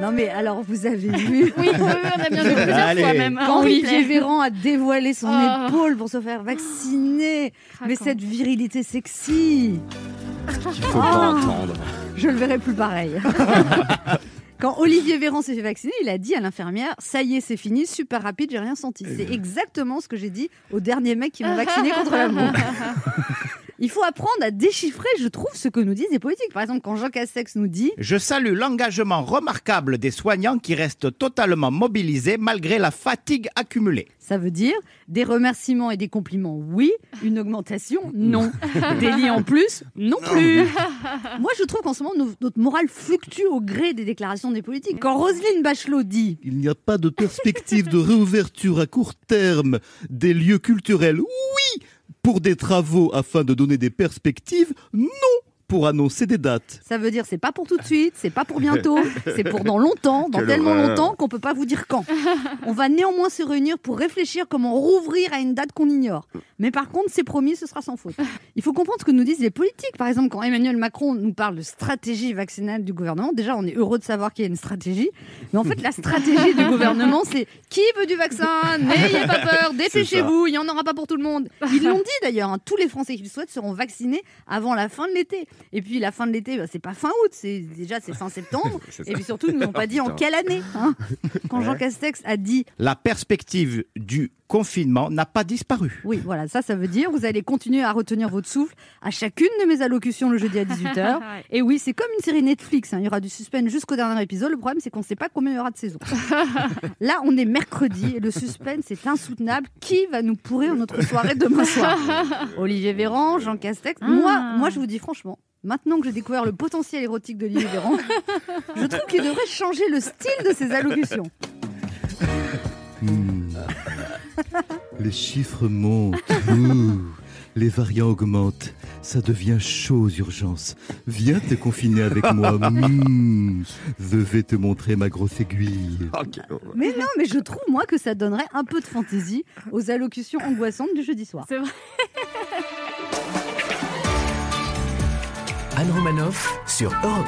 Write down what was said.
Non mais alors vous avez vu Oui, oui, oui, on a bien vu plusieurs fois même. hein, quand Olivier. Véran a dévoilé son Oh. épaule pour se faire vacciner. Mais cette virilité sexy, Il faut pas Ah. entendre. je le verrai plus pareil. Quand Olivier Véran s'est fait vacciner, il a dit à l'infirmière Ça y est, c'est fini, super rapide, j'ai rien senti. C'est exactement ce que j'ai dit au dernier mec qui m'a vacciné contre l'amour. Il faut apprendre à déchiffrer, je trouve, ce que nous disent les politiques. Par exemple, quand Jean Castex nous dit Je salue l'engagement remarquable des soignants qui restent totalement mobilisés malgré la fatigue accumulée. Ça veut dire des remerciements et des compliments, oui. Une augmentation, non. Des lits en plus, non plus. Moi, je trouve qu'en ce moment, notre morale fluctue au gré des déclarations des politiques. Quand Roselyne Bachelot dit Il n'y a pas de perspective de réouverture à court terme des lieux culturels. Pour des travaux afin de donner des perspectives. Non Pour annoncer des dates. ça veut dire c'est pas pour tout de suite, c'est pas pour bientôt, c'est pour dans longtemps, dans Quelle tellement horreur. longtemps qu'on peut pas vous dire quand. On va néanmoins se réunir pour réfléchir comment rouvrir à une date qu'on ignore. Mais par contre, c'est promis, ce sera sans faute. Il faut comprendre ce que nous disent les politiques. Par exemple, quand Emmanuel Macron nous parle de stratégie vaccinale du gouvernement, déjà, on est heureux de savoir qu'il y a une stratégie. Mais en fait, la stratégie du gouvernement, c'est qui veut du vaccin? N'ayez pas peur, dépêchez-vous, il n'y en aura pas pour tout le monde. Ils l'ont dit d'ailleurs, hein, tous les Français qui le souhaitent seront vaccinés avant la fin de l'été. Et puis la fin de l'été, bah, c'est pas fin août, c'est déjà c'est fin septembre. Et puis surtout, ils nous ont pas dit en quelle année. hein. Quand Jean Castex a dit La perspective du confinement n'a pas disparu. oui, voilà, ça, ça veut dire vous allez continuer à retenir votre souffle à chacune de mes allocutions le jeudi à 18h. Et oui, c'est comme une série Netflix, hein, il y aura du suspense jusqu'au dernier épisode. Le problème, c'est qu'on ne sait pas combien il y aura de saisons. Là, on est mercredi et le suspense est insoutenable. Qui va nous pourrir notre soirée demain soir? Olivier Véran, Jean Castex. Moi, moi, je vous dis franchement, maintenant que j'ai découvert le potentiel érotique d'Olivier Véran, je trouve qu'il devrait changer le style de ses allocutions. Hmm. Les chiffres montent. Ouh. Les variants augmentent. Ça devient chaud aux urgences. Viens te confiner avec moi. Hmm. Je vais te montrer ma grosse aiguille. Horreur. Mais non, mais je trouve, moi, que ça donnerait un peu de fantaisie aux allocutions angoissantes du jeudi soir. C'est vrai. Anne Romanoff sur Europe